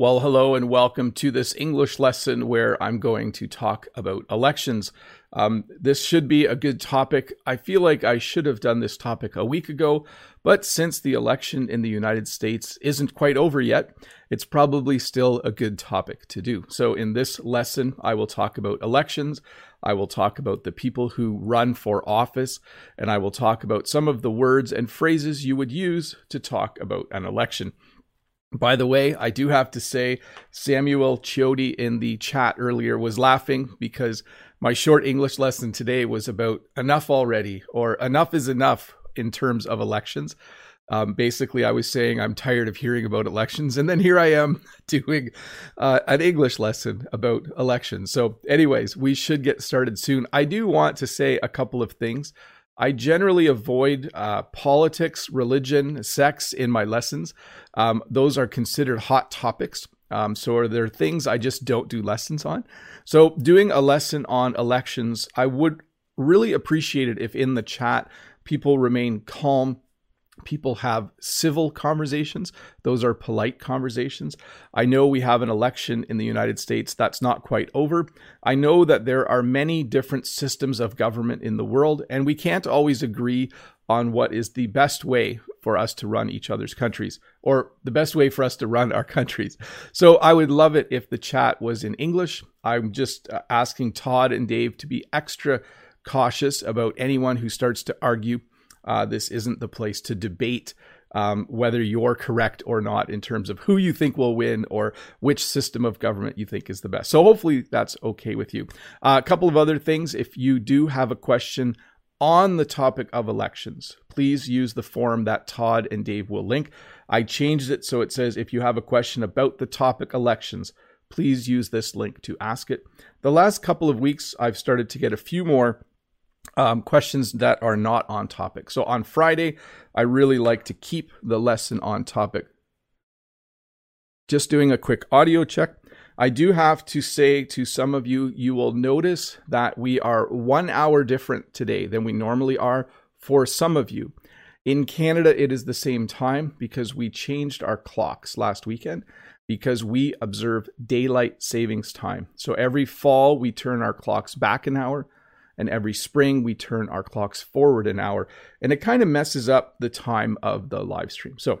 Well, hello and welcome to this English lesson where I'm going to talk about elections. Um, this should be a good topic. I feel like I should have done this topic a week ago, but since the election in the United States isn't quite over yet, it's probably still a good topic to do. So, in this lesson, I will talk about elections. I will talk about the people who run for office, and I will talk about some of the words and phrases you would use to talk about an election. By the way, I do have to say, Samuel Chiotti in the chat earlier was laughing because my short English lesson today was about enough already, or enough is enough in terms of elections. Um, basically, I was saying I'm tired of hearing about elections, and then here I am doing uh, an English lesson about elections. So, anyways, we should get started soon. I do want to say a couple of things. I generally avoid uh, politics, religion, sex in my lessons. Um, those are considered hot topics. Um, so are there things I just don't do lessons on? So doing a lesson on elections, I would really appreciate it if in the chat people remain calm people have civil conversations. Those are polite conversations. I know we have an election in the United States that's not quite over. I know that there are many different systems of government in the world, and we can't always agree on what is the best way for us to run each other's countries or the best way for us to run our countries. So I would love it if the chat was in English. I'm just uh, asking Todd and Dave to be extra cautious about anyone who starts to argue uh, this isn't the place to debate um, whether you're correct or not in terms of who you think will win or which system of government you think is the best. So hopefully that's okay with you. Uh, a couple of other things. If you do have a question on the topic of elections, please use the form that Todd and Dave will link. I changed it so it says if you have a question about the topic elections, please use this link to ask it. The last couple of weeks, I've started to get a few more um, questions that are not on topic. So on Friday, I really like to keep the lesson on topic. Just doing a quick audio check. I do have to say to some of you, you will notice that we are one hour different today than we normally are for some of you. In Canada, it is the same time because we changed our clocks last weekend because we observe daylight savings time. So every fall, we turn our clocks back an hour and every spring we turn our clocks forward an hour and it kind of messes up the time of the live stream. So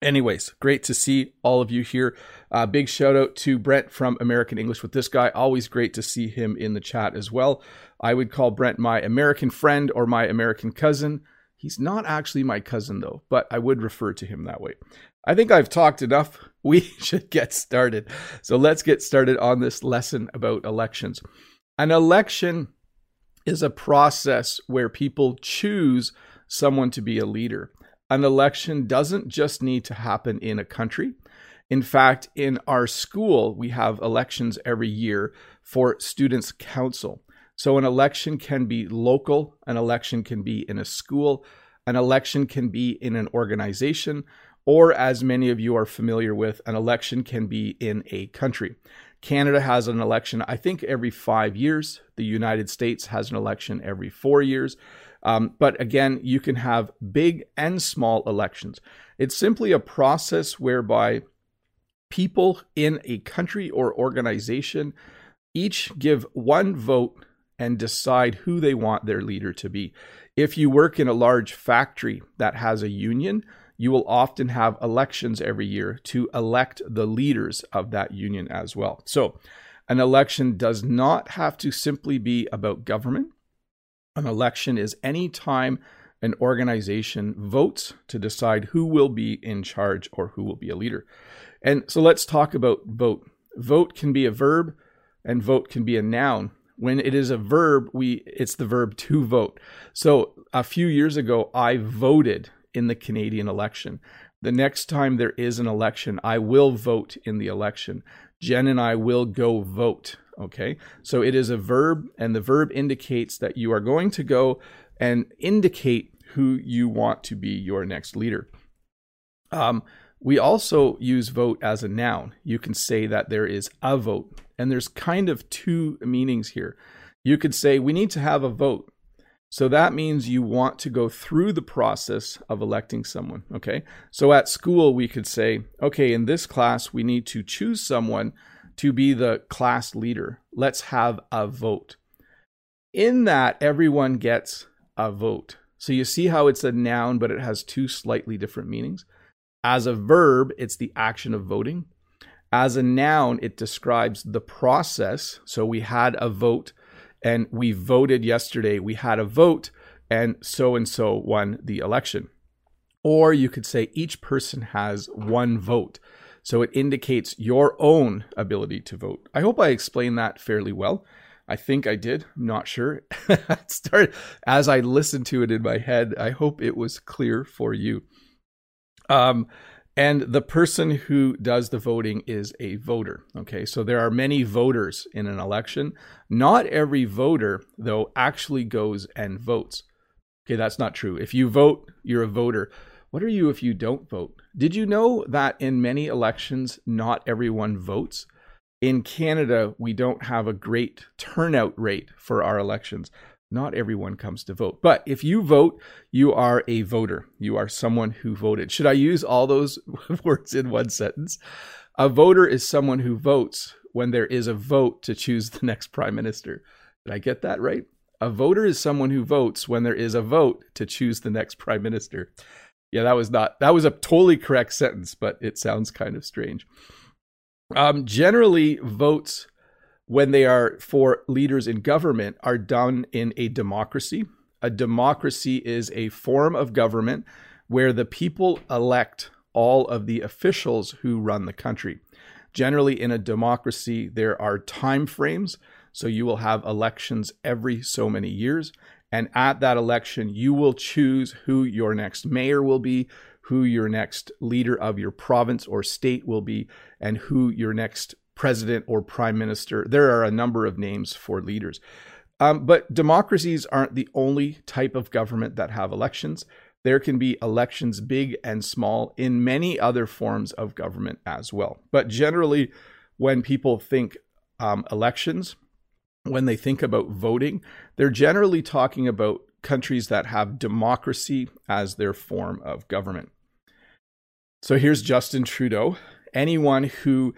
anyways great to see all of you here. Uh, big shout out to brent from american english with this guy. Always great to see him in the chat as well. I would call brent my american friend or my american cousin. He's not actually my cousin though but i would refer to him that way. I think i've talked enough. We should get started. So let's get started on this lesson about elections. An election is a process where people choose someone to be a leader. An election doesn't just need to happen in a country. In fact, in our school, we have elections every year for students' council. So, an election can be local, an election can be in a school, an election can be in an organization, or as many of you are familiar with, an election can be in a country. Canada has an election, I think, every five years. The United States has an election every four years. Um, but again, you can have big and small elections. It's simply a process whereby people in a country or organization each give one vote and decide who they want their leader to be. If you work in a large factory that has a union, you will often have elections every year to elect the leaders of that union as well. So, an election does not have to simply be about government. An election is any time an organization votes to decide who will be in charge or who will be a leader. And so let's talk about vote. Vote can be a verb and vote can be a noun. When it is a verb, we it's the verb to vote. So a few years ago I voted in the Canadian election. The next time there is an election, I will vote in the election. Jen and I will go vote. Okay. So it is a verb, and the verb indicates that you are going to go and indicate who you want to be your next leader. Um, we also use vote as a noun. You can say that there is a vote, and there's kind of two meanings here. You could say we need to have a vote. So that means you want to go through the process of electing someone. Okay. So at school, we could say, okay, in this class, we need to choose someone to be the class leader. Let's have a vote. In that, everyone gets a vote. So you see how it's a noun, but it has two slightly different meanings. As a verb, it's the action of voting. As a noun, it describes the process. So we had a vote and we voted yesterday. We had a vote and so and so won the election. Or you could say each person has one vote. So it indicates your own ability to vote. I hope I explained that fairly well. I think I did. I'm not sure. Start as I listened to it in my head. I hope it was clear for you. Um, and the person who does the voting is a voter. Okay, so there are many voters in an election. Not every voter, though, actually goes and votes. Okay, that's not true. If you vote, you're a voter. What are you if you don't vote? Did you know that in many elections, not everyone votes? In Canada, we don't have a great turnout rate for our elections not everyone comes to vote. But if you vote, you are a voter. You are someone who voted. Should I use all those words in one sentence? A voter is someone who votes when there is a vote to choose the next prime minister. Did I get that right? A voter is someone who votes when there is a vote to choose the next prime minister. Yeah, that was not that was a totally correct sentence, but it sounds kind of strange. Um, generally, votes when they are for leaders in government are done in a democracy. A democracy is a form of government where the people elect all of the officials who run the country. Generally, in a democracy, there are time frames. So you will have elections every so many years. And at that election, you will choose who your next mayor will be, who your next leader of your province or state will be, and who your next president or prime minister. There are a number of names for leaders. Um, but democracies aren't the only type of government that have elections. There can be elections big and small in many other forms of government as well. But generally, when people think um, elections, when they think about voting, they're generally talking about countries that have democracy as their form of government. So here's Justin Trudeau. Anyone who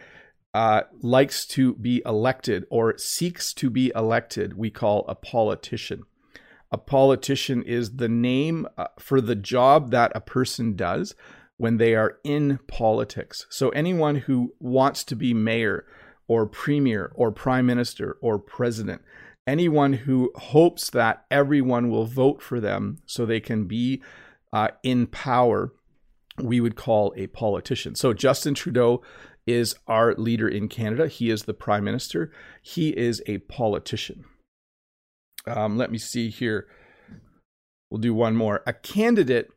uh, likes to be elected or seeks to be elected, we call a politician. A politician is the name uh, for the job that a person does when they are in politics. So, anyone who wants to be mayor or premier or prime minister or president, anyone who hopes that everyone will vote for them so they can be uh, in power, we would call a politician. So, Justin Trudeau is our leader in Canada. He is the prime minister. He is a politician. Um, let me see here. We'll do one more. A candidate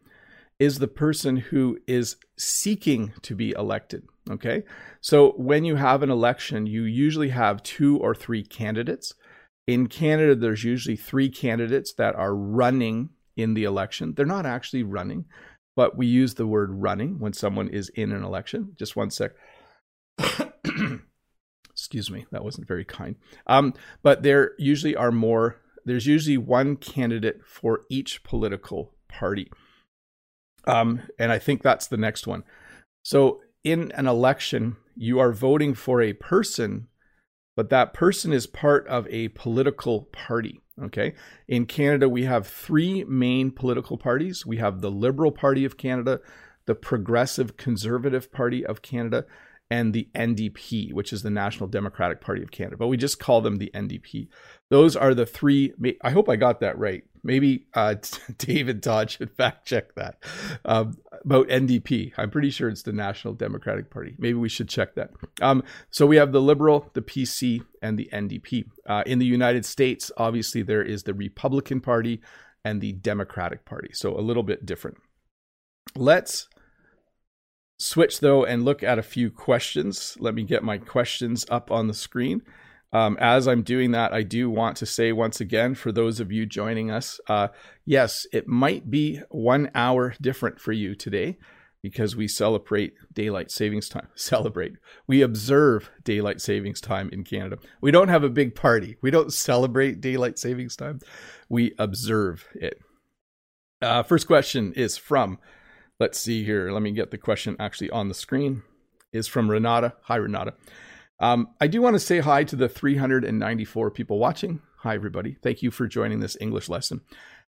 is the person who is seeking to be elected. Okay. So when you have an election, you usually have two or three candidates. In Canada, there's usually three candidates that are running in the election. They're not actually running, but we use the word running when someone is in an election. Just one sec. Excuse me, that wasn't very kind. Um, but there usually are more, there's usually one candidate for each political party. Um, and I think that's the next one. So in an election, you are voting for a person, but that person is part of a political party. Okay. In Canada, we have three main political parties we have the Liberal Party of Canada, the Progressive Conservative Party of Canada, and the NDP, which is the National Democratic Party of Canada, but we just call them the NDP. Those are the three. I hope I got that right. Maybe uh, David Todd should fact check that um, about NDP. I'm pretty sure it's the National Democratic Party. Maybe we should check that. Um, so we have the Liberal, the PC, and the NDP. Uh, in the United States, obviously, there is the Republican Party and the Democratic Party. So a little bit different. Let's switch though and look at a few questions. Let me get my questions up on the screen. Um, as I'm doing that, I do want to say once again for those of you joining us, uh, yes, it might be one hour different for you today. because we celebrate daylight savings time. Celebrate. We observe daylight savings time in Canada. We don't have a big party. We don't celebrate daylight savings time. We observe it. Uh, first question is from, let's see here. Let me get the question actually on the screen. Is from Renata. Hi, Renata. Um, I do want to say hi to the 394 people watching. Hi, everybody. Thank you for joining this English lesson.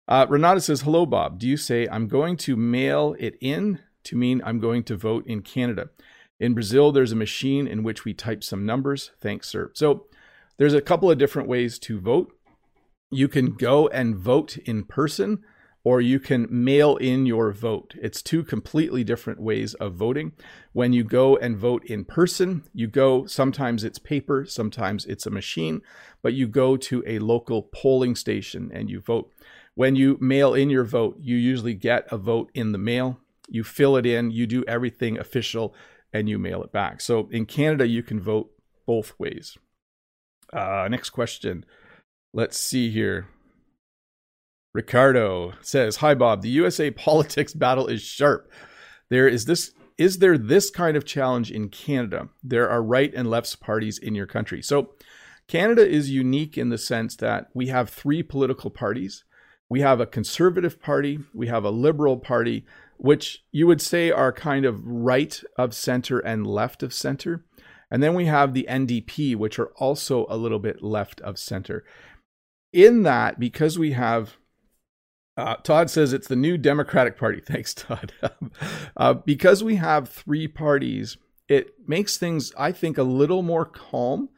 Uh, Renata says, Hello, Bob. Do you say I'm going to mail it in to mean I'm going to vote in Canada? In Brazil, there's a machine in which we type some numbers. Thanks, sir. So there's a couple of different ways to vote. You can go and vote in person or you can mail in your vote. It's two completely different ways of voting. When you go and vote in person, you go, sometimes it's paper, sometimes it's a machine, but you go to a local polling station and you vote. When you mail in your vote, you usually get a vote in the mail. You fill it in, you do everything official, and you mail it back. So in Canada, you can vote both ways. Uh, next question. Let's see here. Ricardo says, "Hi Bob, the USA politics battle is sharp. There is this is there this kind of challenge in Canada? There are right and left parties in your country. So Canada is unique in the sense that we have three political parties. We have a conservative party, we have a liberal party, which you would say are kind of right of center and left of center. And then we have the NDP, which are also a little bit left of center. In that, because we have uh, Todd says it's the new Democratic Party. Thanks, Todd. uh, because we have three parties, it makes things, I think, a little more calm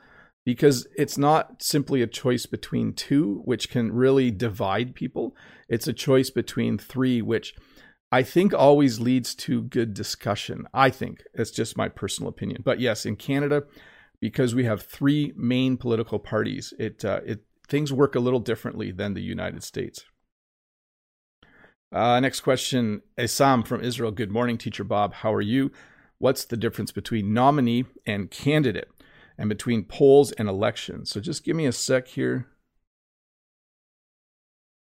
because it's not simply a choice between two, which can really divide people. It's a choice between three, which I think always leads to good discussion. I think it's just my personal opinion. But yes, in Canada, because we have three main political parties, it, uh, it things work a little differently than the United States. Uh, next question, Esam from Israel. Good morning, Teacher Bob. How are you? What's the difference between nominee and candidate, and between polls and elections? So just give me a sec here.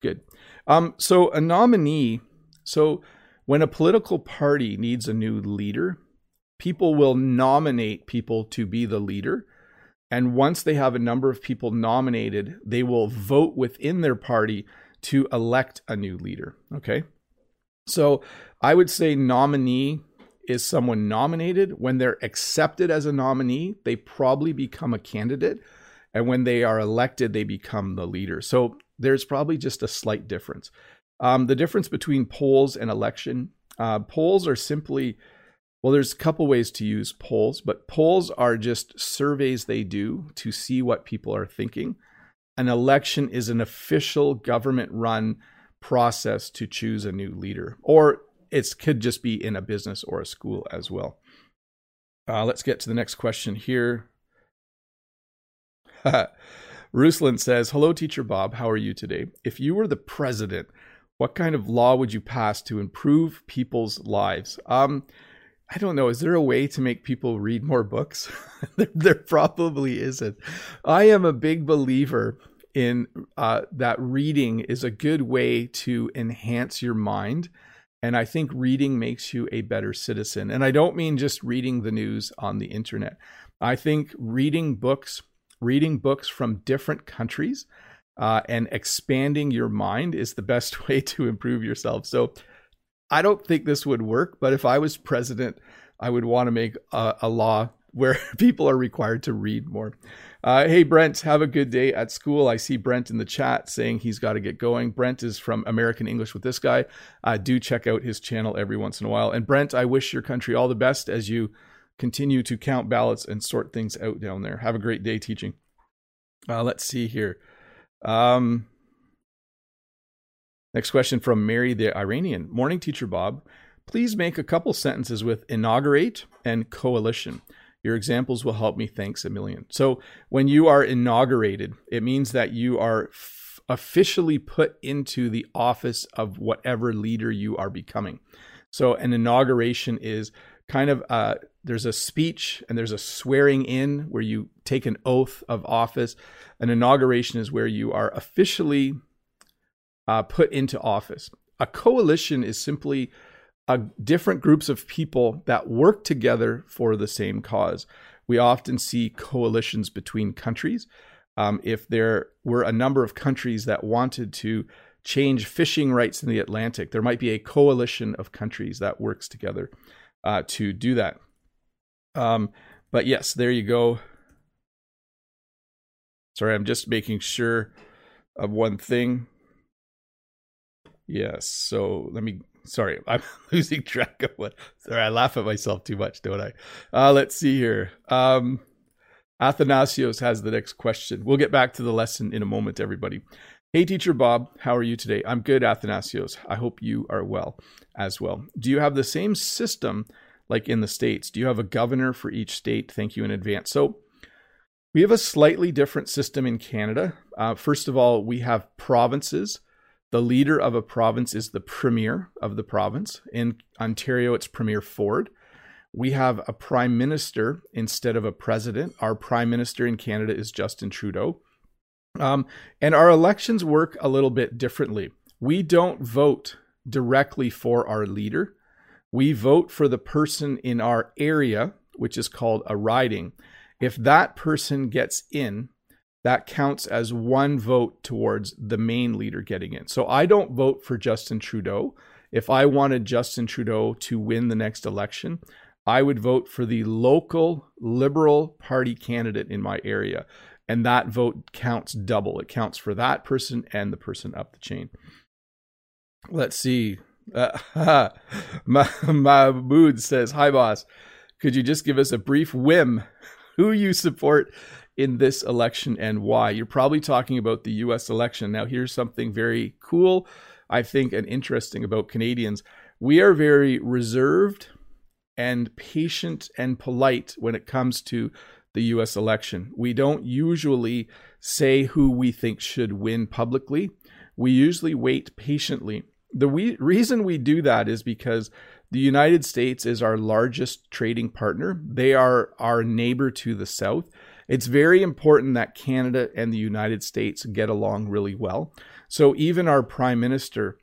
Good. Um, so a nominee. So when a political party needs a new leader, people will nominate people to be the leader. And once they have a number of people nominated, they will vote within their party to elect a new leader. Okay. So I would say nominee is someone nominated. When they're accepted as a nominee, they probably become a candidate. And when they are elected, they become the leader. So there's probably just a slight difference. Um, the difference between polls and election uh, polls are simply, well, there's a couple ways to use polls, but polls are just surveys they do to see what people are thinking an election is an official government run process to choose a new leader, or it could just be in a business or a school as well. Uh, let's get to the next question here. Ruslan says, Hello, Teacher Bob. How are you today? If you were the president, what kind of law would you pass to improve people's lives? Um, I don't know. Is there a way to make people read more books? there, there, probably isn't. I am a big believer in uh, that reading is a good way to enhance your mind. And I think reading makes you a better citizen. And I don't mean just reading the news on the internet. I think reading books, reading books from different countries, uh, and expanding your mind is the best way to improve yourself. So I don't think this would work, but if I was president, I would want to make a, a law where people are required to read more. Uh, hey, Brent, have a good day at school. I see Brent in the chat saying he's got to get going. Brent is from American English with this guy. Uh, do check out his channel every once in a while. And Brent, I wish your country all the best as you continue to count ballots and sort things out down there. Have a great day teaching. Uh, let's see here. Um, next question from Mary the Iranian. Morning, teacher Bob. Please make a couple sentences with inaugurate and coalition. Your examples will help me. Thanks a million. So, when you are inaugurated, it means that you are f- officially put into the office of whatever leader you are becoming. So, an inauguration is kind of uh, there's a speech and there's a swearing in where you take an oath of office. An inauguration is where you are officially uh, put into office. A coalition is simply uh, different groups of people that work together for the same cause. We often see coalitions between countries. Um, if there were a number of countries that wanted to change fishing rights in the Atlantic, there might be a coalition of countries that works together uh, to do that. Um, but yes, there you go. Sorry, I'm just making sure of one thing. Yes, so let me. Sorry, I'm losing track of what. Sorry, I laugh at myself too much, don't I? Uh, let's see here. Um, Athanasios has the next question. We'll get back to the lesson in a moment, everybody. Hey, Teacher Bob, how are you today? I'm good, Athanasios. I hope you are well as well. Do you have the same system like in the States? Do you have a governor for each state? Thank you in advance. So, we have a slightly different system in Canada. Uh, first of all, we have provinces. The leader of a province is the premier of the province. In Ontario, it's Premier Ford. We have a prime minister instead of a president. Our prime minister in Canada is Justin Trudeau. Um, and our elections work a little bit differently. We don't vote directly for our leader. We vote for the person in our area, which is called a riding. If that person gets in, that counts as one vote towards the main leader getting in. So I don't vote for Justin Trudeau. If I wanted Justin Trudeau to win the next election, I would vote for the local Liberal Party candidate in my area and that vote counts double. It counts for that person and the person up the chain. Let's see. Uh, Mahmood says, Hi, boss. Could you just give us a brief whim who you support in this election and why? You're probably talking about the US election. Now, here's something very cool, I think, and interesting about Canadians. We are very reserved and patient and polite when it comes to the US election. We don't usually say who we think should win publicly. We usually wait patiently. The we- reason we do that is because the United States is our largest trading partner. They are our neighbor to the south. It's very important that Canada and the United States get along really well. So even our prime minister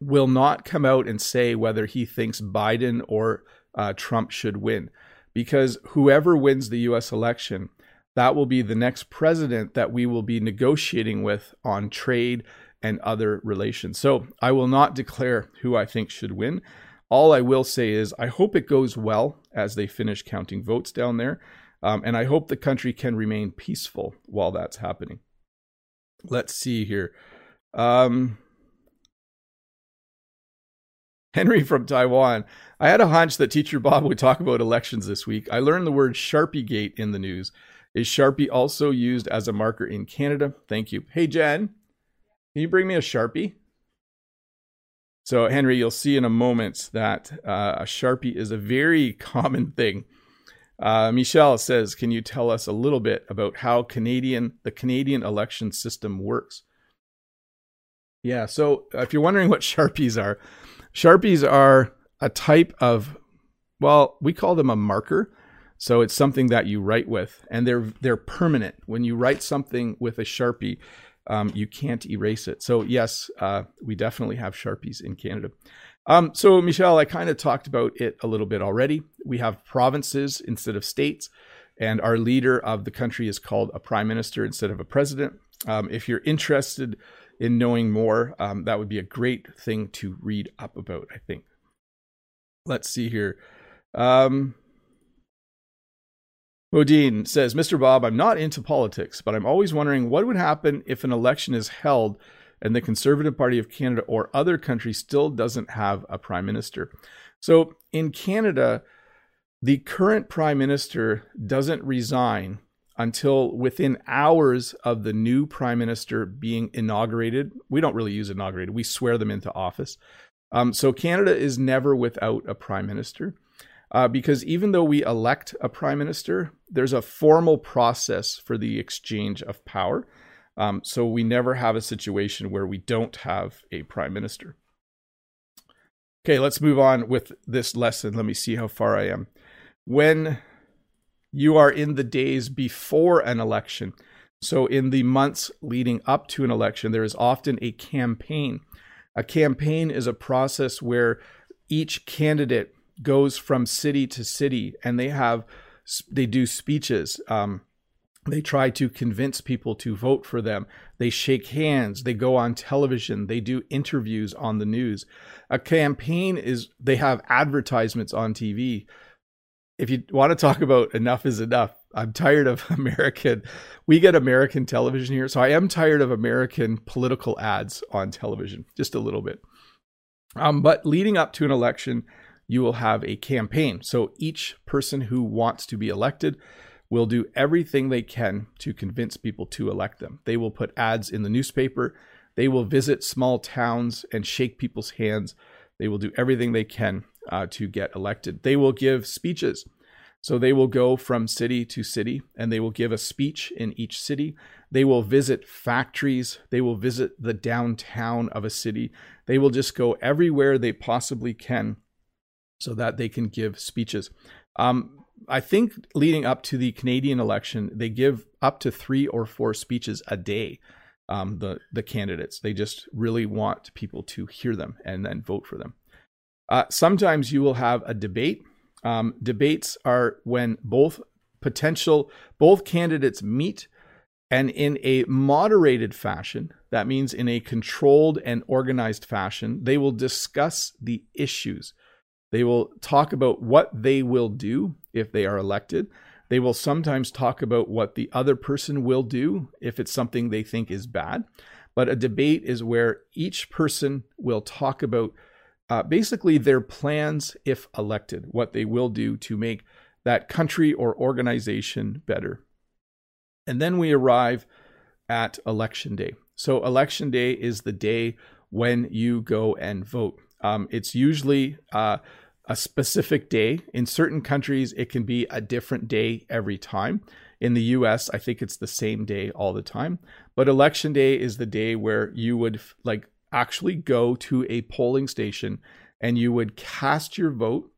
will not come out and say whether he thinks Biden or uh, Trump should win because whoever wins the US election, that will be the next president that we will be negotiating with on trade and other relations. So I will not declare who I think should win. All I will say is I hope it goes well as they finish counting votes down there. Um, and I hope the country can remain peaceful while that's happening. Let's see here. Um, Henry from Taiwan. I had a hunch that Teacher Bob would talk about elections this week. I learned the word Sharpie Gate in the news. Is Sharpie also used as a marker in Canada? Thank you. Hey, Jen, can you bring me a Sharpie? So, Henry, you'll see in a moment that uh, a Sharpie is a very common thing. Uh, Michelle says, "Can you tell us a little bit about how Canadian the Canadian election system works?" Yeah. So, if you're wondering what Sharpies are, Sharpies are a type of, well, we call them a marker. So it's something that you write with, and they're they're permanent. When you write something with a sharpie, um, you can't erase it. So yes, uh, we definitely have sharpies in Canada. Um, so Michelle, I kind of talked about it a little bit already. We have provinces instead of states, and our leader of the country is called a prime minister instead of a president. Um, if you're interested in knowing more, um, that would be a great thing to read up about. I think. Let's see here. Um, Modine says, Mr. Bob, I'm not into politics, but I'm always wondering what would happen if an election is held and the Conservative Party of Canada or other country still doesn't have a prime minister. So in Canada, the current prime minister doesn't resign until within hours of the new prime minister being inaugurated. We don't really use inaugurated, we swear them into office. Um, so Canada is never without a prime minister. Uh, because even though we elect a prime minister, there's a formal process for the exchange of power. Um, so we never have a situation where we don't have a prime minister. Okay, let's move on with this lesson. Let me see how far I am. When you are in the days before an election, so in the months leading up to an election, there is often a campaign a campaign is a process where each candidate goes from city to city and they have they do speeches um, they try to convince people to vote for them. They shake hands. They go on television. They do interviews on the news. A campaign is they have advertisements on tv if you want to talk about enough is enough. I'm tired of american we get american television here so i am tired of american political ads on television just a little bit. Um, but leading up to an election you will have a campaign. So each person who wants to be elected will do everything they can to convince people to elect them. They will put ads in the newspaper. They will visit small towns and shake people's hands. They will do everything they can uh, to get elected. They will give speeches. So they will go from city to city and they will give a speech in each city. They will visit factories. They will visit the downtown of a city. They will just go everywhere they possibly can so that they can give speeches. Um, I think leading up to the Canadian election, they give up to three or four speeches a day. Um, the the candidates they just really want people to hear them and then vote for them. Uh, sometimes you will have a debate. Um, debates are when both potential both candidates meet and in a moderated fashion that means in a controlled and organized fashion they will discuss the issues they will talk about what they will do if they are elected. They will sometimes talk about what the other person will do if it's something they think is bad. But a debate is where each person will talk about uh, basically their plans if elected, what they will do to make that country or organization better. And then we arrive at election day. So, election day is the day when you go and vote. Um, it's usually uh, a specific day. In certain countries, it can be a different day every time. In the US, I think it's the same day all the time. But election day is the day where you would like actually go to a polling station and you would cast your vote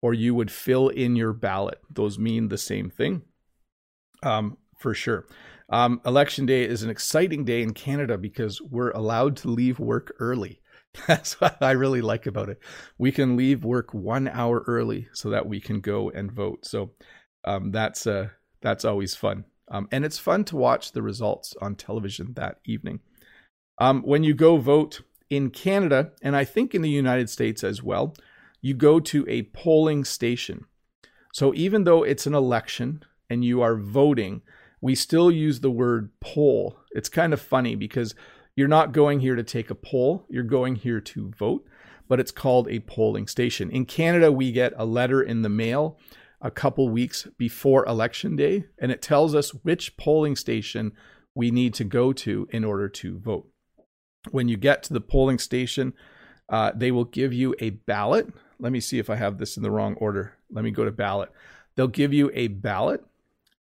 or you would fill in your ballot. Those mean the same thing um, for sure. Um, election day is an exciting day in Canada because we're allowed to leave work early. That's what I really like about it. We can leave work one hour early so that we can go and vote. So um, that's uh, that's always fun, um, and it's fun to watch the results on television that evening. Um, when you go vote in Canada, and I think in the United States as well, you go to a polling station. So even though it's an election and you are voting, we still use the word poll. It's kind of funny because you're not going here to take a poll, you're going here to vote, but it's called a polling station. In Canada, we get a letter in the mail a couple weeks before election day, and it tells us which polling station we need to go to in order to vote. When you get to the polling station, uh, they will give you a ballot. Let me see if I have this in the wrong order. Let me go to ballot. They'll give you a ballot.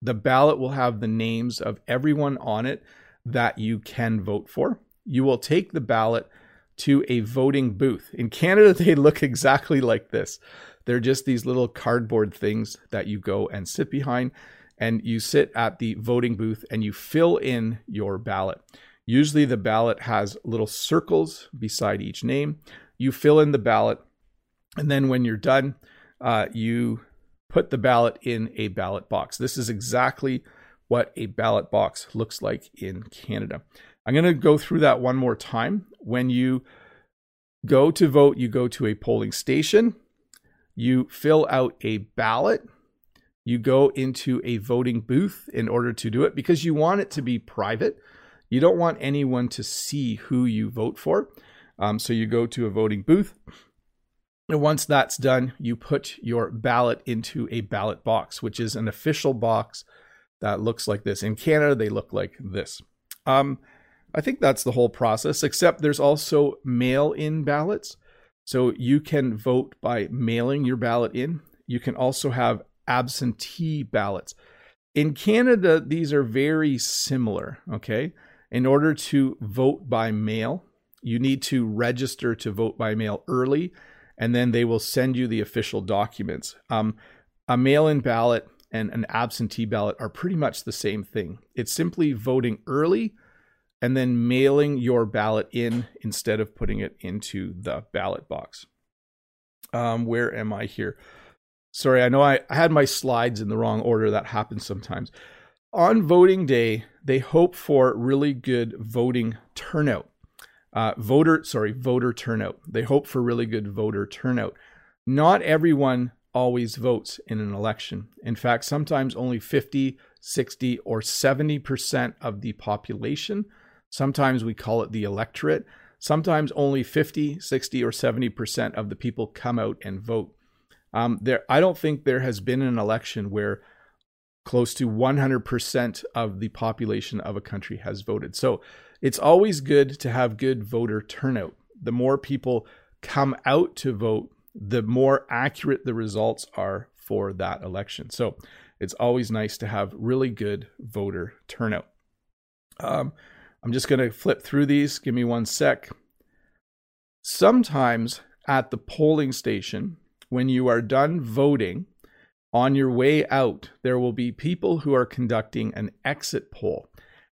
The ballot will have the names of everyone on it that you can vote for. You will take the ballot to a voting booth. In Canada, they look exactly like this. They're just these little cardboard things that you go and sit behind, and you sit at the voting booth and you fill in your ballot. Usually, the ballot has little circles beside each name. You fill in the ballot, and then when you're done, uh, you put the ballot in a ballot box. This is exactly what a ballot box looks like in Canada. I'm going to go through that one more time. When you go to vote, you go to a polling station, you fill out a ballot, you go into a voting booth in order to do it because you want it to be private. You don't want anyone to see who you vote for. Um, so you go to a voting booth. And once that's done, you put your ballot into a ballot box, which is an official box that looks like this. In Canada, they look like this. Um, I think that's the whole process, except there's also mail in ballots. So you can vote by mailing your ballot in. You can also have absentee ballots. In Canada, these are very similar. Okay. In order to vote by mail, you need to register to vote by mail early, and then they will send you the official documents. Um, a mail in ballot and an absentee ballot are pretty much the same thing. It's simply voting early and then mailing your ballot in instead of putting it into the ballot box. Um, where am I here? Sorry, I know I, I had my slides in the wrong order. That happens sometimes. On voting day, they hope for really good voting turnout. Uh, voter, sorry, voter turnout. They hope for really good voter turnout. Not everyone always votes in an election. In fact, sometimes only 50, 60, or 70% of the population, sometimes we call it the electorate, sometimes only 50, 60, or 70% of the people come out and vote. Um, there, I don't think there has been an election where close to 100% of the population of a country has voted. So it's always good to have good voter turnout. The more people come out to vote, the more accurate the results are for that election. So it's always nice to have really good voter turnout. Um, I'm just going to flip through these. Give me one sec. Sometimes at the polling station, when you are done voting, on your way out, there will be people who are conducting an exit poll.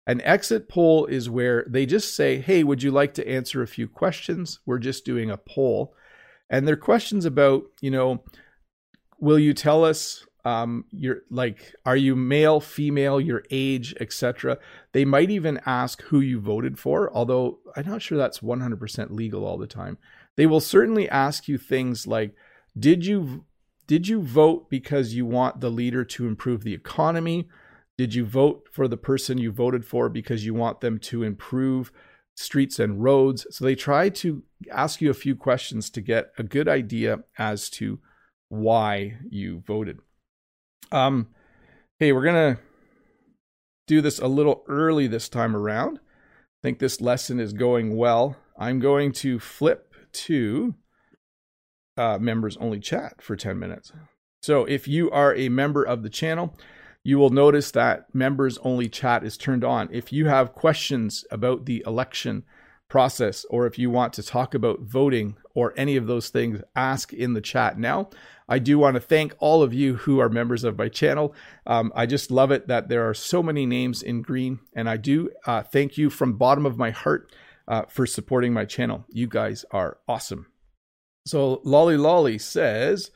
An exit poll is where they just say, Hey, would you like to answer a few questions? We're just doing a poll. And they're questions about, you know, will you tell us um your like are you male female your age etc they might even ask who you voted for although i'm not sure that's 100% legal all the time they will certainly ask you things like did you did you vote because you want the leader to improve the economy? Did you vote for the person you voted for because you want them to improve streets and roads? So they try to ask you a few questions to get a good idea as to why you voted. Um, hey, we're gonna do this a little early this time around. I think this lesson is going well. I'm going to flip to uh, members only chat for 10 minutes. So if you are a member of the channel, you will notice that members only chat is turned on. If you have questions about the election process, or if you want to talk about voting or any of those things, ask in the chat now. I do want to thank all of you who are members of my channel. Um, I just love it that there are so many names in green, and I do uh, thank you from bottom of my heart uh, for supporting my channel. You guys are awesome. So Lolly Lolly says,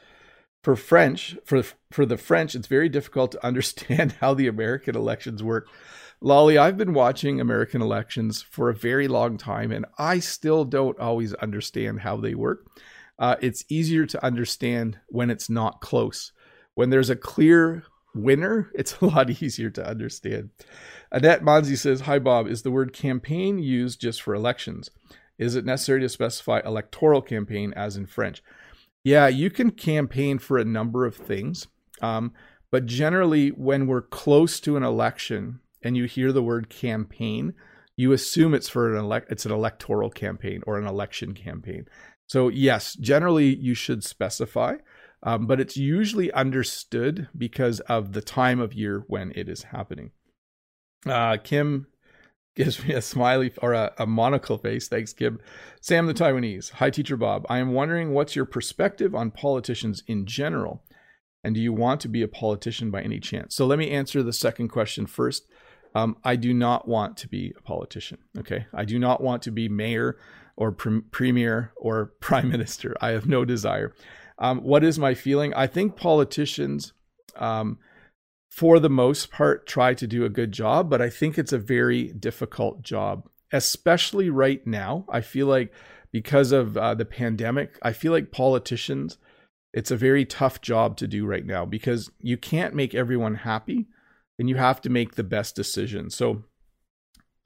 for French, for for the French, it's very difficult to understand how the American elections work. Lolly, I've been watching American elections for a very long time, and I still don't always understand how they work. Uh, it's easier to understand when it's not close. When there's a clear winner, it's a lot easier to understand. Annette Monzi says, Hi, Bob. Is the word campaign used just for elections? Is it necessary to specify electoral campaign as in French? Yeah, you can campaign for a number of things. Um, but generally, when we're close to an election and you hear the word campaign, you assume it's for an elect it's an electoral campaign or an election campaign. So yes, generally you should specify, um, but it's usually understood because of the time of year when it is happening. Uh, Kim gives me a smiley or a, a, monocle face. Thanks, Gib. Sam the Taiwanese. Hi, Teacher Bob. I am wondering what's your perspective on politicians in general, and do you want to be a politician by any chance? So let me answer the second question first. Um, I do not want to be a politician. Okay, I do not want to be mayor or pre- premier or prime minister. I have no desire. Um, what is my feeling? I think politicians. Um, for the most part, try to do a good job, but I think it's a very difficult job, especially right now. I feel like because of uh, the pandemic, I feel like politicians, it's a very tough job to do right now because you can't make everyone happy and you have to make the best decision. So,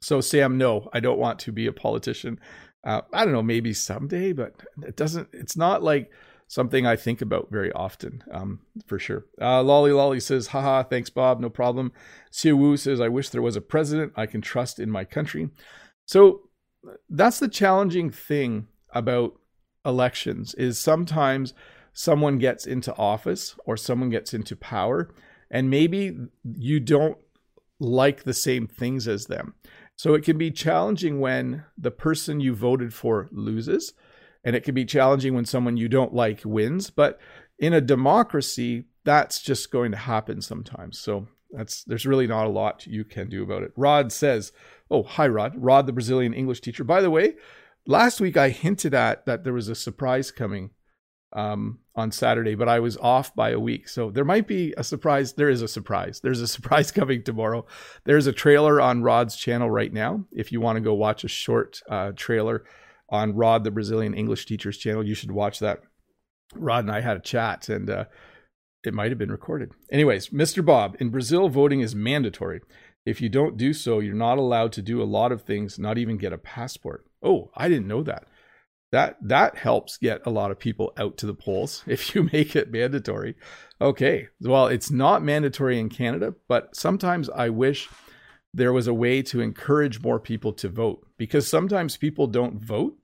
so Sam, no, I don't want to be a politician. Uh, I don't know, maybe someday, but it doesn't, it's not like, something I think about very often, um, for sure. Uh, Lolly Lolly says, haha, thanks, Bob, no problem. Siu Wu says, I wish there was a president I can trust in my country. So that's the challenging thing about elections is sometimes someone gets into office or someone gets into power and maybe you don't like the same things as them. So it can be challenging when the person you voted for loses and it can be challenging when someone you don't like wins. But in a democracy, that's just going to happen sometimes. So that's there's really not a lot you can do about it. Rod says, "Oh, hi Rod. Rod the Brazilian English teacher. By the way, last week I hinted at that there was a surprise coming um, on Saturday, but I was off by a week. So there might be a surprise. There is a surprise. There's a surprise coming tomorrow. There's a trailer on Rod's channel right now. If you want to go watch a short uh, trailer on Rod, the Brazilian English teacher's channel, you should watch that. Rod and I had a chat and uh, it might have been recorded. Anyways, Mr. Bob, in Brazil, voting is mandatory. If you don't do so, you're not allowed to do a lot of things, not even get a passport. Oh, I didn't know that that that helps get a lot of people out to the polls if you make it mandatory okay well it's not mandatory in canada but sometimes i wish there was a way to encourage more people to vote. Because sometimes people don't vote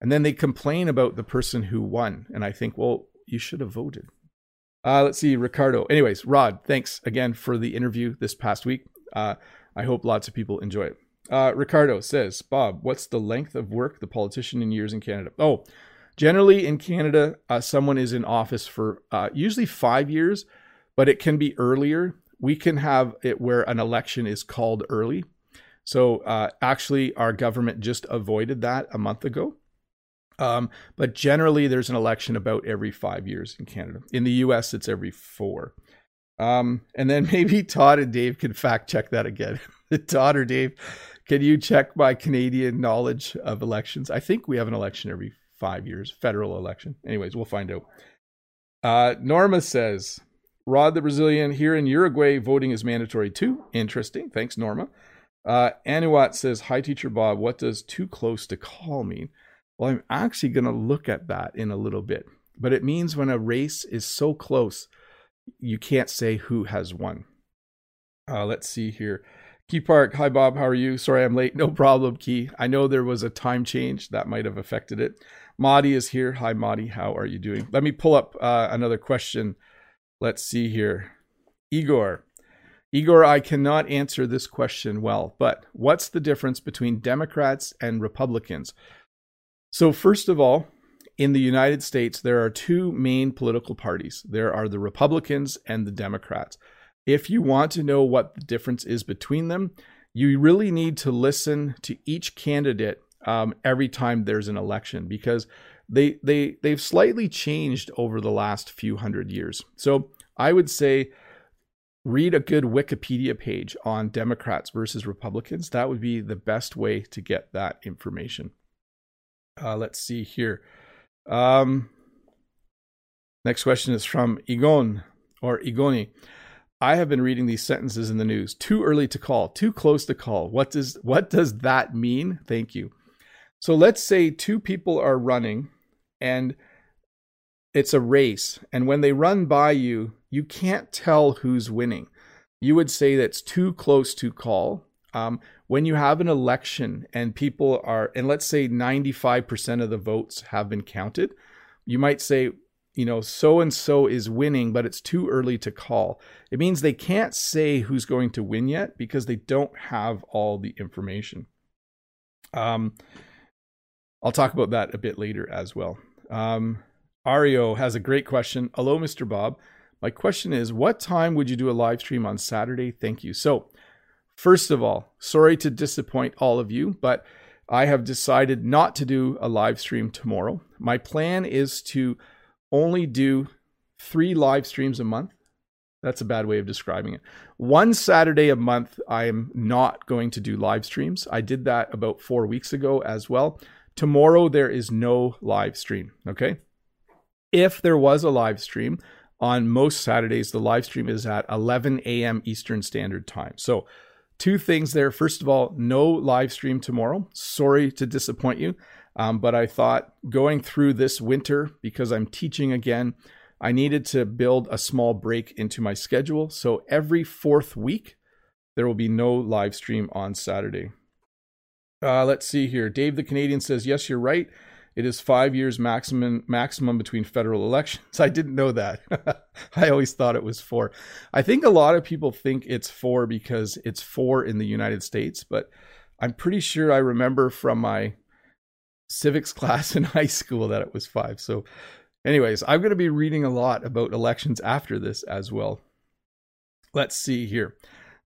and then they complain about the person who won. And i think well you should have voted. Uh, let's see ricardo. Anyways rod thanks again for the interview this past week. Uh, i hope lots of people enjoy it. Uh, Ricardo says, Bob, what's the length of work the politician in years in Canada? Oh, generally in Canada, uh, someone is in office for uh, usually five years, but it can be earlier. We can have it where an election is called early. So uh, actually, our government just avoided that a month ago. Um, but generally, there's an election about every five years in Canada. In the US, it's every four. Um, and then maybe Todd and Dave can fact check that again. Todd or Dave, can you check my Canadian knowledge of elections? I think we have an election every five years, federal election. Anyways, we'll find out. Uh, Norma says, Rod the Brazilian, here in Uruguay, voting is mandatory too. Interesting. Thanks, Norma. Uh, Anuat says, Hi, Teacher Bob. What does too close to call mean? Well, I'm actually going to look at that in a little bit. But it means when a race is so close, you can't say who has won. Uh, let's see here. Key Park, hi Bob, how are you? Sorry I'm late. No problem, Key. I know there was a time change that might have affected it. Madi is here. Hi Madi, how are you doing? Let me pull up uh, another question. Let's see here. Igor. Igor, I cannot answer this question well, but what's the difference between Democrats and Republicans? So, first of all, in the United States, there are two main political parties there are the Republicans and the Democrats. If you want to know what the difference is between them, you really need to listen to each candidate um, every time there's an election because they they they've slightly changed over the last few hundred years. So I would say read a good Wikipedia page on Democrats versus Republicans. That would be the best way to get that information. Uh, let's see here. Um, next question is from Igon or Igoni. I have been reading these sentences in the news. Too early to call, too close to call. What does what does that mean? Thank you. So let's say two people are running and it's a race and when they run by you, you can't tell who's winning. You would say that's too close to call. Um, when you have an election and people are, and let's say 95% of the votes have been counted, you might say, you know, so and so is winning, but it's too early to call. It means they can't say who's going to win yet because they don't have all the information. Um, I'll talk about that a bit later as well. Um, Ario has a great question. Hello, Mr. Bob. My question is, what time would you do a live stream on Saturday? Thank you. So, first of all, sorry to disappoint all of you, but I have decided not to do a live stream tomorrow. My plan is to only do three live streams a month. That's a bad way of describing it. One Saturday a month, I am not going to do live streams. I did that about four weeks ago as well. Tomorrow, there is no live stream. Okay. If there was a live stream on most Saturdays, the live stream is at 11 a.m. Eastern Standard Time. So, two things there. First of all, no live stream tomorrow. Sorry to disappoint you. Um, but I thought going through this winter, because I'm teaching again, I needed to build a small break into my schedule. So every fourth week, there will be no live stream on Saturday. Uh, let's see here. Dave the Canadian says, Yes, you're right. It is five years maximum maximum between federal elections. I didn't know that. I always thought it was four. I think a lot of people think it's four because it's four in the United States, but I'm pretty sure I remember from my civics class in high school that it was five. So, anyways, I'm going to be reading a lot about elections after this as well. Let's see here.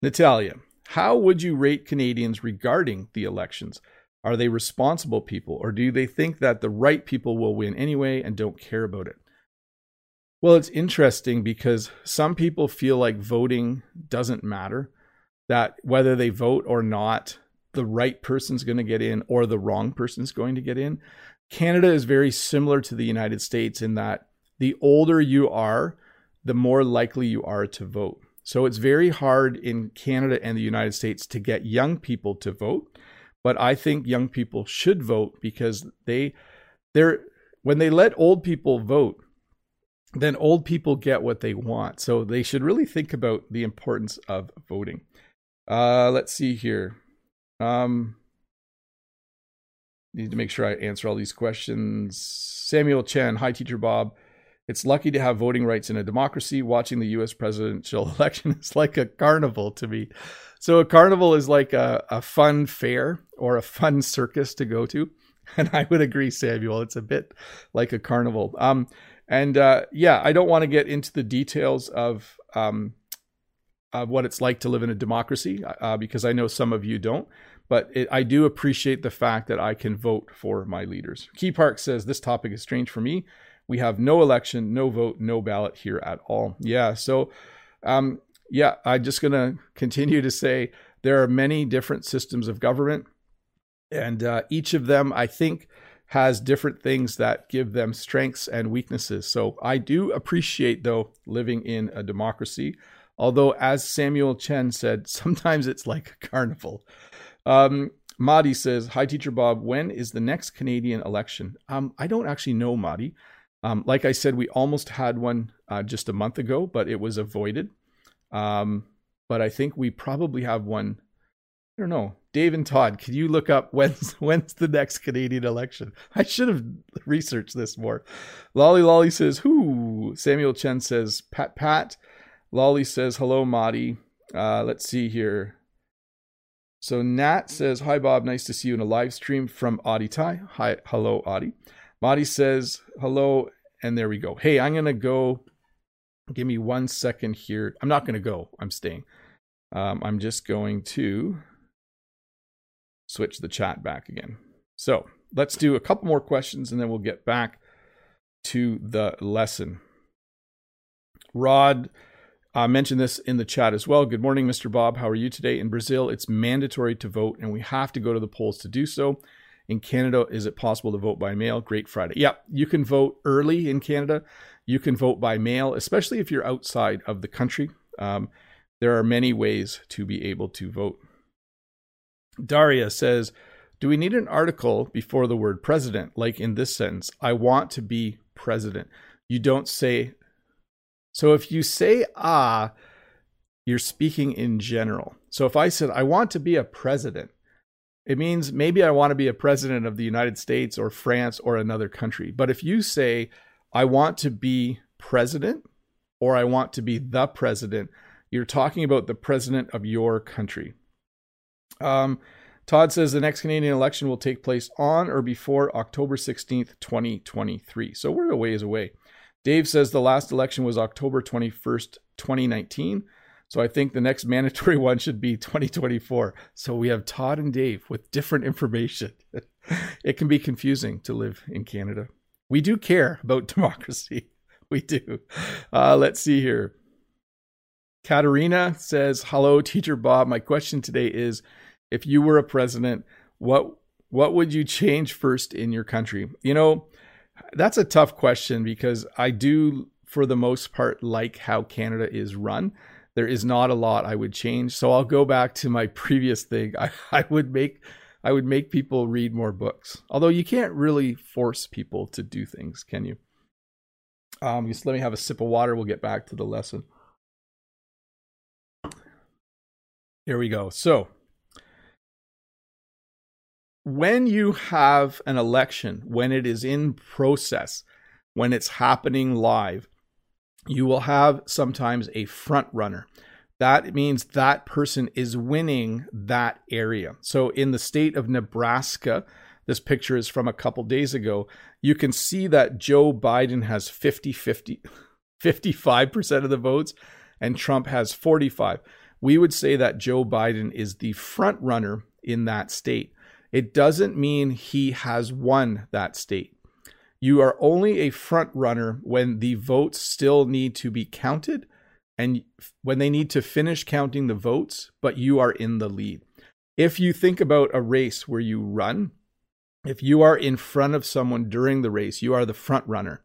Natalia, how would you rate Canadians regarding the elections? Are they responsible people, or do they think that the right people will win anyway and don't care about it? Well, it's interesting because some people feel like voting doesn't matter, that whether they vote or not, the right person's going to get in or the wrong person's going to get in. Canada is very similar to the United States in that the older you are, the more likely you are to vote. So it's very hard in Canada and the United States to get young people to vote, but I think young people should vote because they they're when they let old people vote, then old people get what they want. So they should really think about the importance of voting. Uh, let's see here. Um, need to make sure I answer all these questions. Samuel Chen, hi, teacher Bob. It's lucky to have voting rights in a democracy. Watching the US presidential election is like a carnival to me. So, a carnival is like a, a fun fair or a fun circus to go to. And I would agree, Samuel. It's a bit like a carnival. Um, and uh, yeah, I don't want to get into the details of um, of what it's like to live in a democracy uh, because I know some of you don't. But it, I do appreciate the fact that I can vote for my leaders. Key Park says this topic is strange for me we have no election, no vote, no ballot here at all. Yeah. So, um, yeah, I'm just going to continue to say there are many different systems of government, and uh, each of them, I think, has different things that give them strengths and weaknesses. So I do appreciate, though, living in a democracy. Although, as Samuel Chen said, sometimes it's like a carnival. Um, Madi says, Hi, Teacher Bob. When is the next Canadian election? Um, I don't actually know, Madi. Um, like I said, we almost had one uh, just a month ago, but it was avoided. Um, but I think we probably have one. I don't know. Dave and Todd, can you look up when's when's the next Canadian election? I should have researched this more. Lolly Lolly says, "Who?" Samuel Chen says, "Pat Pat." Lolly says, "Hello, Madi." Uh, let's see here. So Nat says, "Hi Bob, nice to see you in a live stream from Audie Tai." Hi, hello Audie. Madi says hello, and there we go. Hey, I'm gonna go. Give me one second here. I'm not gonna go. I'm staying. Um, I'm just going to switch the chat back again. So let's do a couple more questions, and then we'll get back to the lesson. Rod uh, mentioned this in the chat as well. Good morning, Mr. Bob. How are you today? In Brazil, it's mandatory to vote, and we have to go to the polls to do so. In Canada, is it possible to vote by mail? Great Friday. Yeah, you can vote early in Canada. You can vote by mail, especially if you're outside of the country. Um, there are many ways to be able to vote. Daria says, Do we need an article before the word president? Like in this sentence, I want to be president. You don't say. So if you say ah, you're speaking in general. So if I said, I want to be a president, it means maybe I want to be a president of the United States or France or another country. But if you say, I want to be president or I want to be the president, you're talking about the president of your country. Um, Todd says the next Canadian election will take place on or before October 16th, 2023. So we're a ways away. Dave says the last election was October 21st, 2019. So I think the next mandatory one should be 2024. So we have Todd and Dave with different information. it can be confusing to live in Canada. We do care about democracy. We do. Uh, let's see here. Katerina says, "Hello, Teacher Bob. My question today is: If you were a president, what what would you change first in your country? You know, that's a tough question because I do, for the most part, like how Canada is run there is not a lot I would change. So I'll go back to my previous thing. I, I would make I would make people read more books. Although you can't really force people to do things, can you? Um, just let me have a sip of water. We'll get back to the lesson. Here we go. So, when you have an election, when it is in process, when it's happening live, you will have sometimes a front runner. That means that person is winning that area. So in the state of Nebraska, this picture is from a couple days ago, you can see that Joe Biden has 50 50 55% of the votes and Trump has 45. We would say that Joe Biden is the front runner in that state. It doesn't mean he has won that state You are only a front runner when the votes still need to be counted and when they need to finish counting the votes, but you are in the lead. If you think about a race where you run, if you are in front of someone during the race, you are the front runner.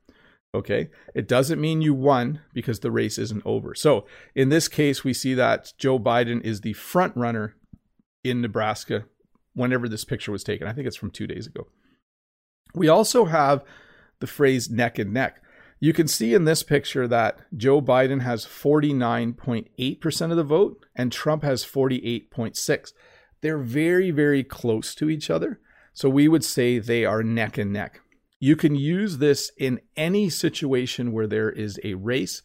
Okay. It doesn't mean you won because the race isn't over. So in this case, we see that Joe Biden is the front runner in Nebraska whenever this picture was taken. I think it's from two days ago. We also have the phrase neck and neck. You can see in this picture that Joe Biden has 49.8% of the vote and Trump has 48.6. They're very very close to each other. So we would say they are neck and neck. You can use this in any situation where there is a race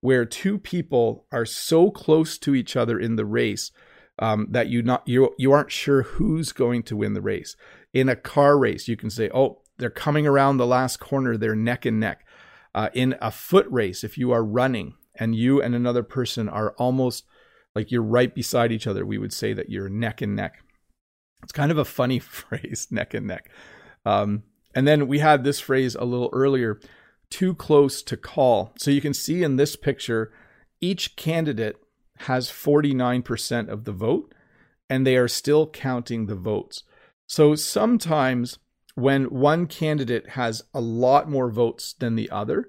where two people are so close to each other in the race um, that you not you you aren't sure who's going to win the race. In a car race, you can say, "Oh, they're coming around the last corner. They're neck and neck." Uh, in a foot race, if you are running and you and another person are almost like you're right beside each other, we would say that you're neck and neck. It's kind of a funny phrase, neck and neck. Um, and then we had this phrase a little earlier too close to call. So you can see in this picture, each candidate has 49% of the vote, and they are still counting the votes. So sometimes when one candidate has a lot more votes than the other,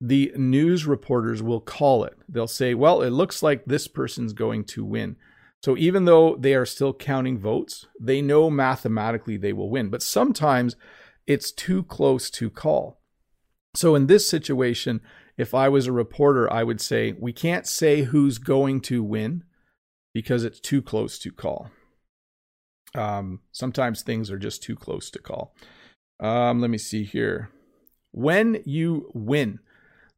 the news reporters will call it. They'll say, well, it looks like this person's going to win. So even though they are still counting votes, they know mathematically they will win. But sometimes it's too close to call. So in this situation, if I was a reporter, I would say, we can't say who's going to win because it's too close to call. Um, sometimes things are just too close to call. Um, let me see here. When you win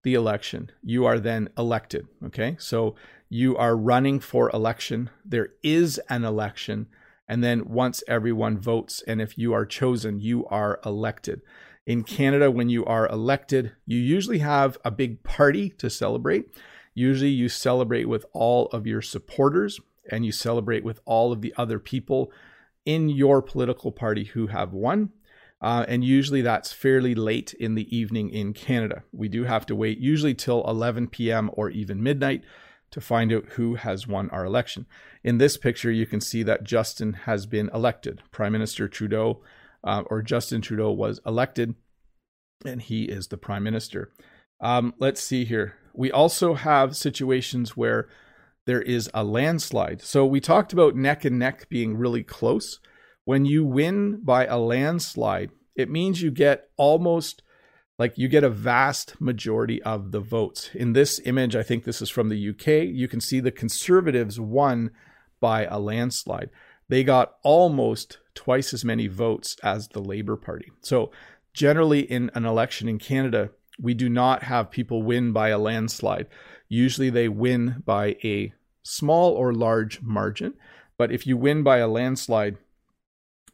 the election, you are then elected. Okay. So you are running for election. There is an election. And then once everyone votes, and if you are chosen, you are elected. In Canada, when you are elected, you usually have a big party to celebrate. Usually, you celebrate with all of your supporters and you celebrate with all of the other people in your political party who have won. Uh, and usually that's fairly late in the evening in Canada. We do have to wait usually till 11 p.m. or even midnight to find out who has won our election. In this picture, you can see that Justin has been elected. Prime Minister Trudeau uh, or Justin Trudeau was elected, and he is the Prime Minister. Um, let's see here. We also have situations where there is a landslide. So we talked about neck and neck being really close. When you win by a landslide, it means you get almost like you get a vast majority of the votes. In this image, I think this is from the UK, you can see the Conservatives won by a landslide. They got almost twice as many votes as the Labour Party. So, generally, in an election in Canada, we do not have people win by a landslide. Usually, they win by a small or large margin. But if you win by a landslide,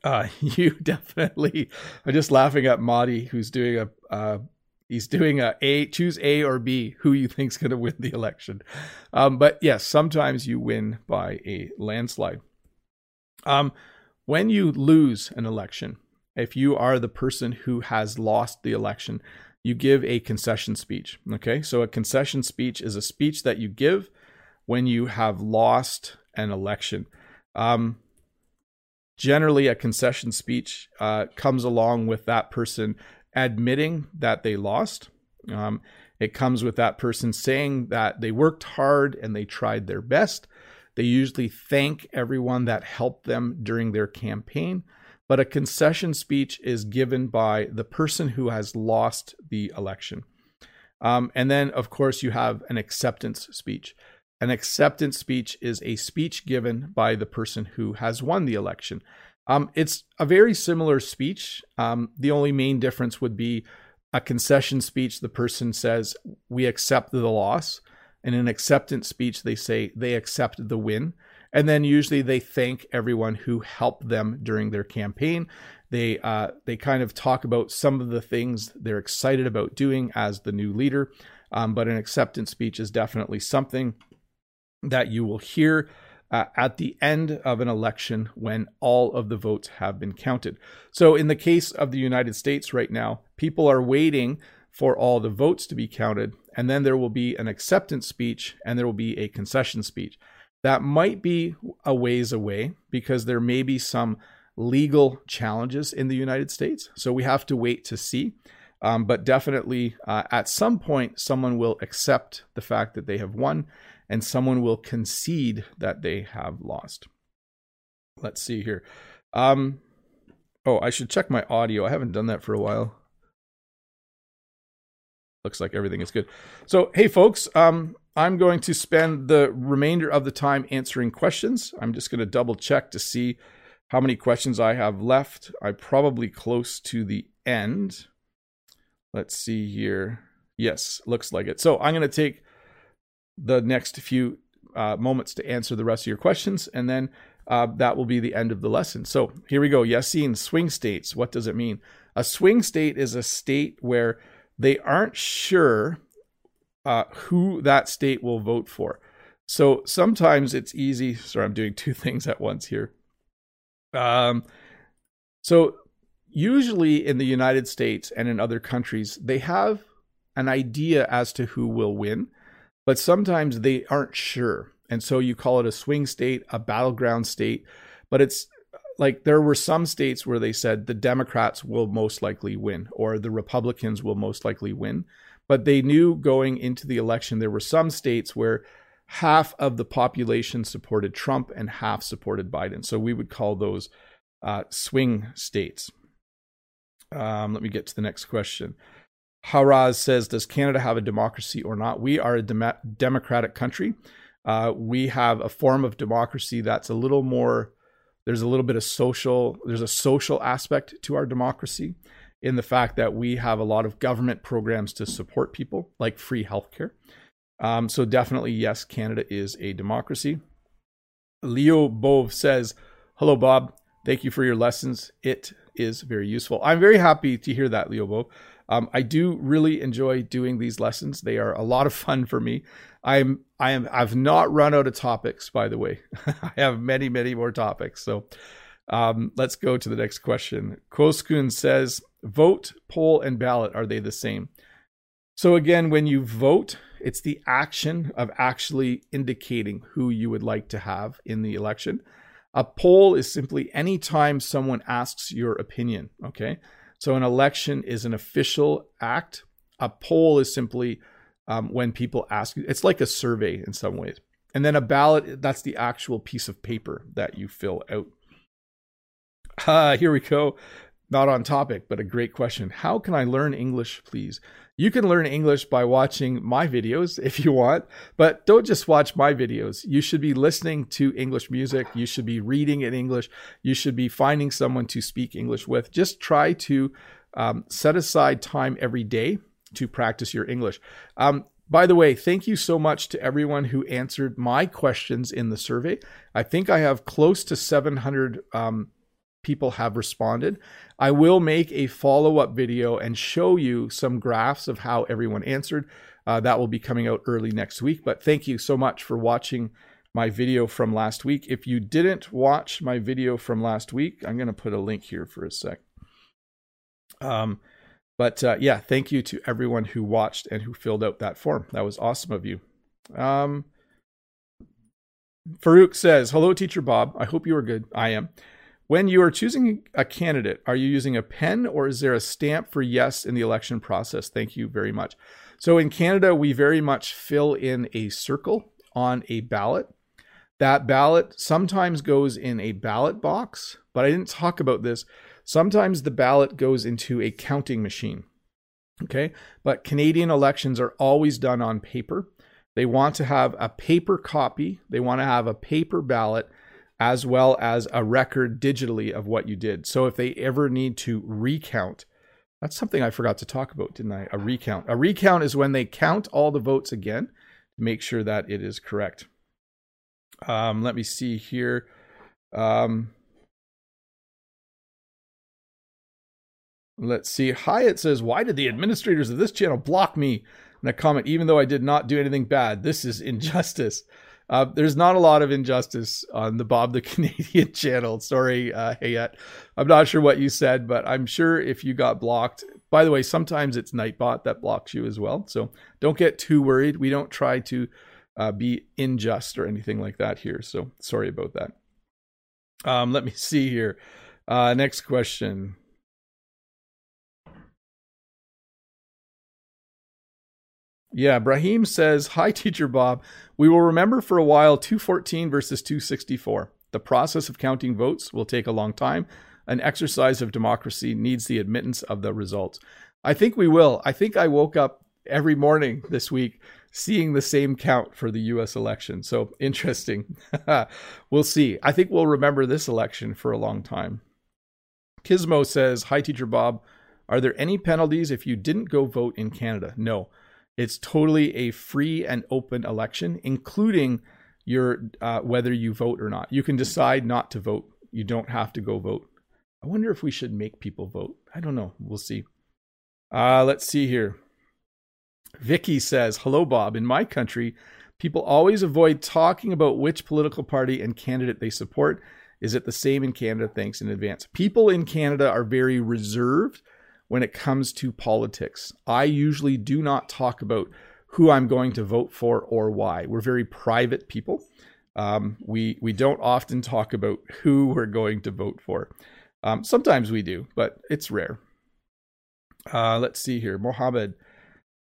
uh, you definitely are just laughing at Madi, who's doing a uh, he's doing a A choose A or B, who you think's going to win the election. Um, but yes, sometimes you win by a landslide. Um, when you lose an election, if you are the person who has lost the election, you give a concession speech. Okay, so a concession speech is a speech that you give when you have lost an election. Um, generally, a concession speech uh, comes along with that person admitting that they lost. Um, it comes with that person saying that they worked hard and they tried their best. They usually thank everyone that helped them during their campaign. But a concession speech is given by the person who has lost the election. Um, and then, of course, you have an acceptance speech. An acceptance speech is a speech given by the person who has won the election. Um, it's a very similar speech. Um, the only main difference would be a concession speech, the person says, We accept the loss. In an acceptance speech, they say they accept the win. And then usually they thank everyone who helped them during their campaign. They uh, they kind of talk about some of the things they're excited about doing as the new leader. Um, but an acceptance speech is definitely something that you will hear uh, at the end of an election when all of the votes have been counted. So, in the case of the United States right now, people are waiting for all the votes to be counted, and then there will be an acceptance speech and there will be a concession speech. That might be a ways away because there may be some legal challenges in the United States. So we have to wait to see. Um, but definitely, uh, at some point, someone will accept the fact that they have won and someone will concede that they have lost. Let's see here. Um, oh, I should check my audio. I haven't done that for a while. Looks like everything is good. So, hey, folks, um, I'm going to spend the remainder of the time answering questions. I'm just going to double check to see how many questions I have left. I'm probably close to the end. Let's see here. Yes, looks like it. So I'm going to take the next few uh, moments to answer the rest of your questions, and then uh, that will be the end of the lesson. So here we go. Yassine, swing states. What does it mean? A swing state is a state where they aren't sure uh, who that state will vote for. So sometimes it's easy. Sorry, I'm doing two things at once here. Um, so usually in the United States and in other countries, they have an idea as to who will win, but sometimes they aren't sure. And so you call it a swing state, a battleground state. But it's like there were some states where they said the Democrats will most likely win or the Republicans will most likely win. But they knew going into the election, there were some states where half of the population supported Trump and half supported Biden. So we would call those uh, swing states. Um, let me get to the next question. Haraz says, Does Canada have a democracy or not? We are a dem- democratic country. Uh, we have a form of democracy that's a little more, there's a little bit of social, there's a social aspect to our democracy in the fact that we have a lot of government programs to support people, like free healthcare. Um, so definitely, yes, Canada is a democracy. Leo Bove says, "Hello, Bob. Thank you for your lessons. It is very useful. I'm very happy to hear that, Leo Bove. Um, I do really enjoy doing these lessons. They are a lot of fun for me. I'm I am I've not run out of topics, by the way. I have many many more topics. So um, let's go to the next question. Koskun says, "Vote, poll, and ballot are they the same?" So again, when you vote, it's the action of actually indicating who you would like to have in the election. A poll is simply any time someone asks your opinion. Okay. So an election is an official act. A poll is simply um, when people ask you, it's like a survey in some ways. And then a ballot, that's the actual piece of paper that you fill out. Uh, here we go. Not on topic, but a great question. How can I learn English, please? You can learn English by watching my videos if you want, but don't just watch my videos. You should be listening to English music. You should be reading in English. You should be finding someone to speak English with. Just try to um, set aside time every day to practice your English. Um, by the way, thank you so much to everyone who answered my questions in the survey. I think I have close to 700 um, people have responded. I will make a follow up video and show you some graphs of how everyone answered. Uh, that will be coming out early next week. But thank you so much for watching my video from last week. If you didn't watch my video from last week, I'm going to put a link here for a sec. Um, but uh, yeah, thank you to everyone who watched and who filled out that form. That was awesome of you. Um, Farouk says, Hello, Teacher Bob. I hope you are good. I am. When you are choosing a candidate, are you using a pen or is there a stamp for yes in the election process? Thank you very much. So in Canada, we very much fill in a circle on a ballot. That ballot sometimes goes in a ballot box, but I didn't talk about this. Sometimes the ballot goes into a counting machine. Okay. But Canadian elections are always done on paper. They want to have a paper copy, they want to have a paper ballot as well as a record digitally of what you did. So if they ever need to recount, that's something I forgot to talk about, didn't I? A recount. A recount is when they count all the votes again to make sure that it is correct. Um, let me see here. Um, let's see. Hyatt says, Why did the administrators of this channel block me? In a comment, even though I did not do anything bad, this is injustice. Uh, there's not a lot of injustice on the Bob the Canadian channel. Sorry, uh, Hayat. I'm not sure what you said, but I'm sure if you got blocked, by the way, sometimes it's Nightbot that blocks you as well. So don't get too worried. We don't try to uh, be unjust or anything like that here. So sorry about that. Um, let me see here. Uh, next question. Yeah, Brahim says, Hi, Teacher Bob. We will remember for a while 214 versus 264. The process of counting votes will take a long time. An exercise of democracy needs the admittance of the results. I think we will. I think I woke up every morning this week seeing the same count for the US election. So interesting. we'll see. I think we'll remember this election for a long time. Kismo says, Hi, Teacher Bob. Are there any penalties if you didn't go vote in Canada? No. It's totally a free and open election, including your uh, whether you vote or not. You can decide not to vote. You don't have to go vote. I wonder if we should make people vote. I don't know. We'll see. Uh, let's see here. Vicky says, "Hello, Bob. In my country, people always avoid talking about which political party and candidate they support. Is it the same in Canada? Thanks in advance. People in Canada are very reserved." When it comes to politics. I usually do not talk about who I'm going to vote for or why. We're very private people. Um, we we don't often talk about who we're going to vote for. Um, sometimes we do, but it's rare. Uh, let's see here, Mohammed.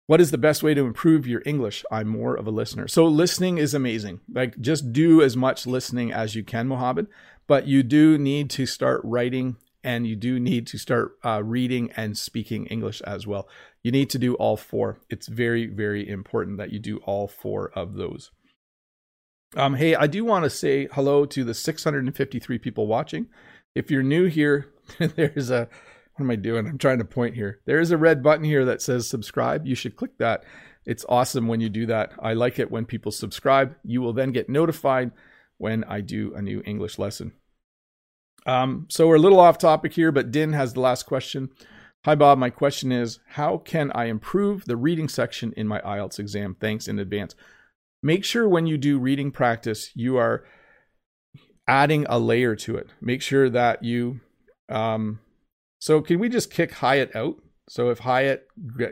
What is the best way to improve your English? I'm more of a listener. So listening is amazing. Like just do as much listening as you can, Mohammed. But you do need to start writing and you do need to start uh, reading and speaking English as well. You need to do all four. It's very, very important that you do all four of those. Um, hey, I do want to say hello to the 653 people watching. If you're new here, there's a what am I doing? I'm trying to point here. There is a red button here that says subscribe. You should click that. It's awesome when you do that. I like it when people subscribe. You will then get notified when I do a new English lesson. Um, so we're a little off topic here, but Din has the last question. Hi, Bob. My question is How can I improve the reading section in my IELTS exam? Thanks in advance. Make sure when you do reading practice, you are adding a layer to it. Make sure that you. Um, so, can we just kick Hyatt out? So, if Hyatt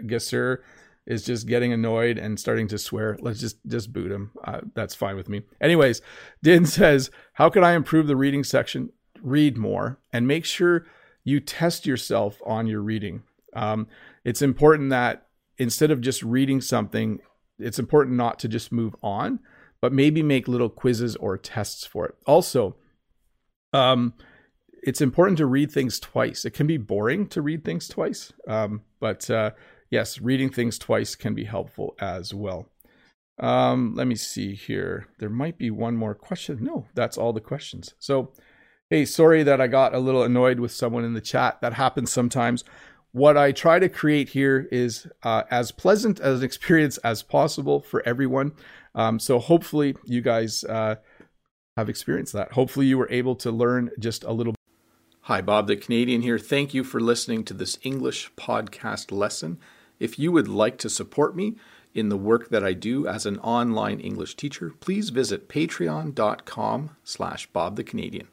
Gasser is just getting annoyed and starting to swear, let's just just boot him. Uh, that's fine with me. Anyways, Din says, "How can I improve the reading section? Read more and make sure you test yourself on your reading. Um, it's important that instead of just reading something, it's important not to just move on, but maybe make little quizzes or tests for it. Also, um, it's important to read things twice. It can be boring to read things twice, um, but uh, yes, reading things twice can be helpful as well. Um, let me see here. There might be one more question. No, that's all the questions. So Hey, sorry that I got a little annoyed with someone in the chat. That happens sometimes. What I try to create here is uh, as pleasant as an experience as possible for everyone. Um, so hopefully you guys uh, have experienced that. Hopefully you were able to learn just a little. Hi, Bob the Canadian here. Thank you for listening to this English podcast lesson. If you would like to support me in the work that I do as an online English teacher, please visit patreon.com slash Bob the Canadian.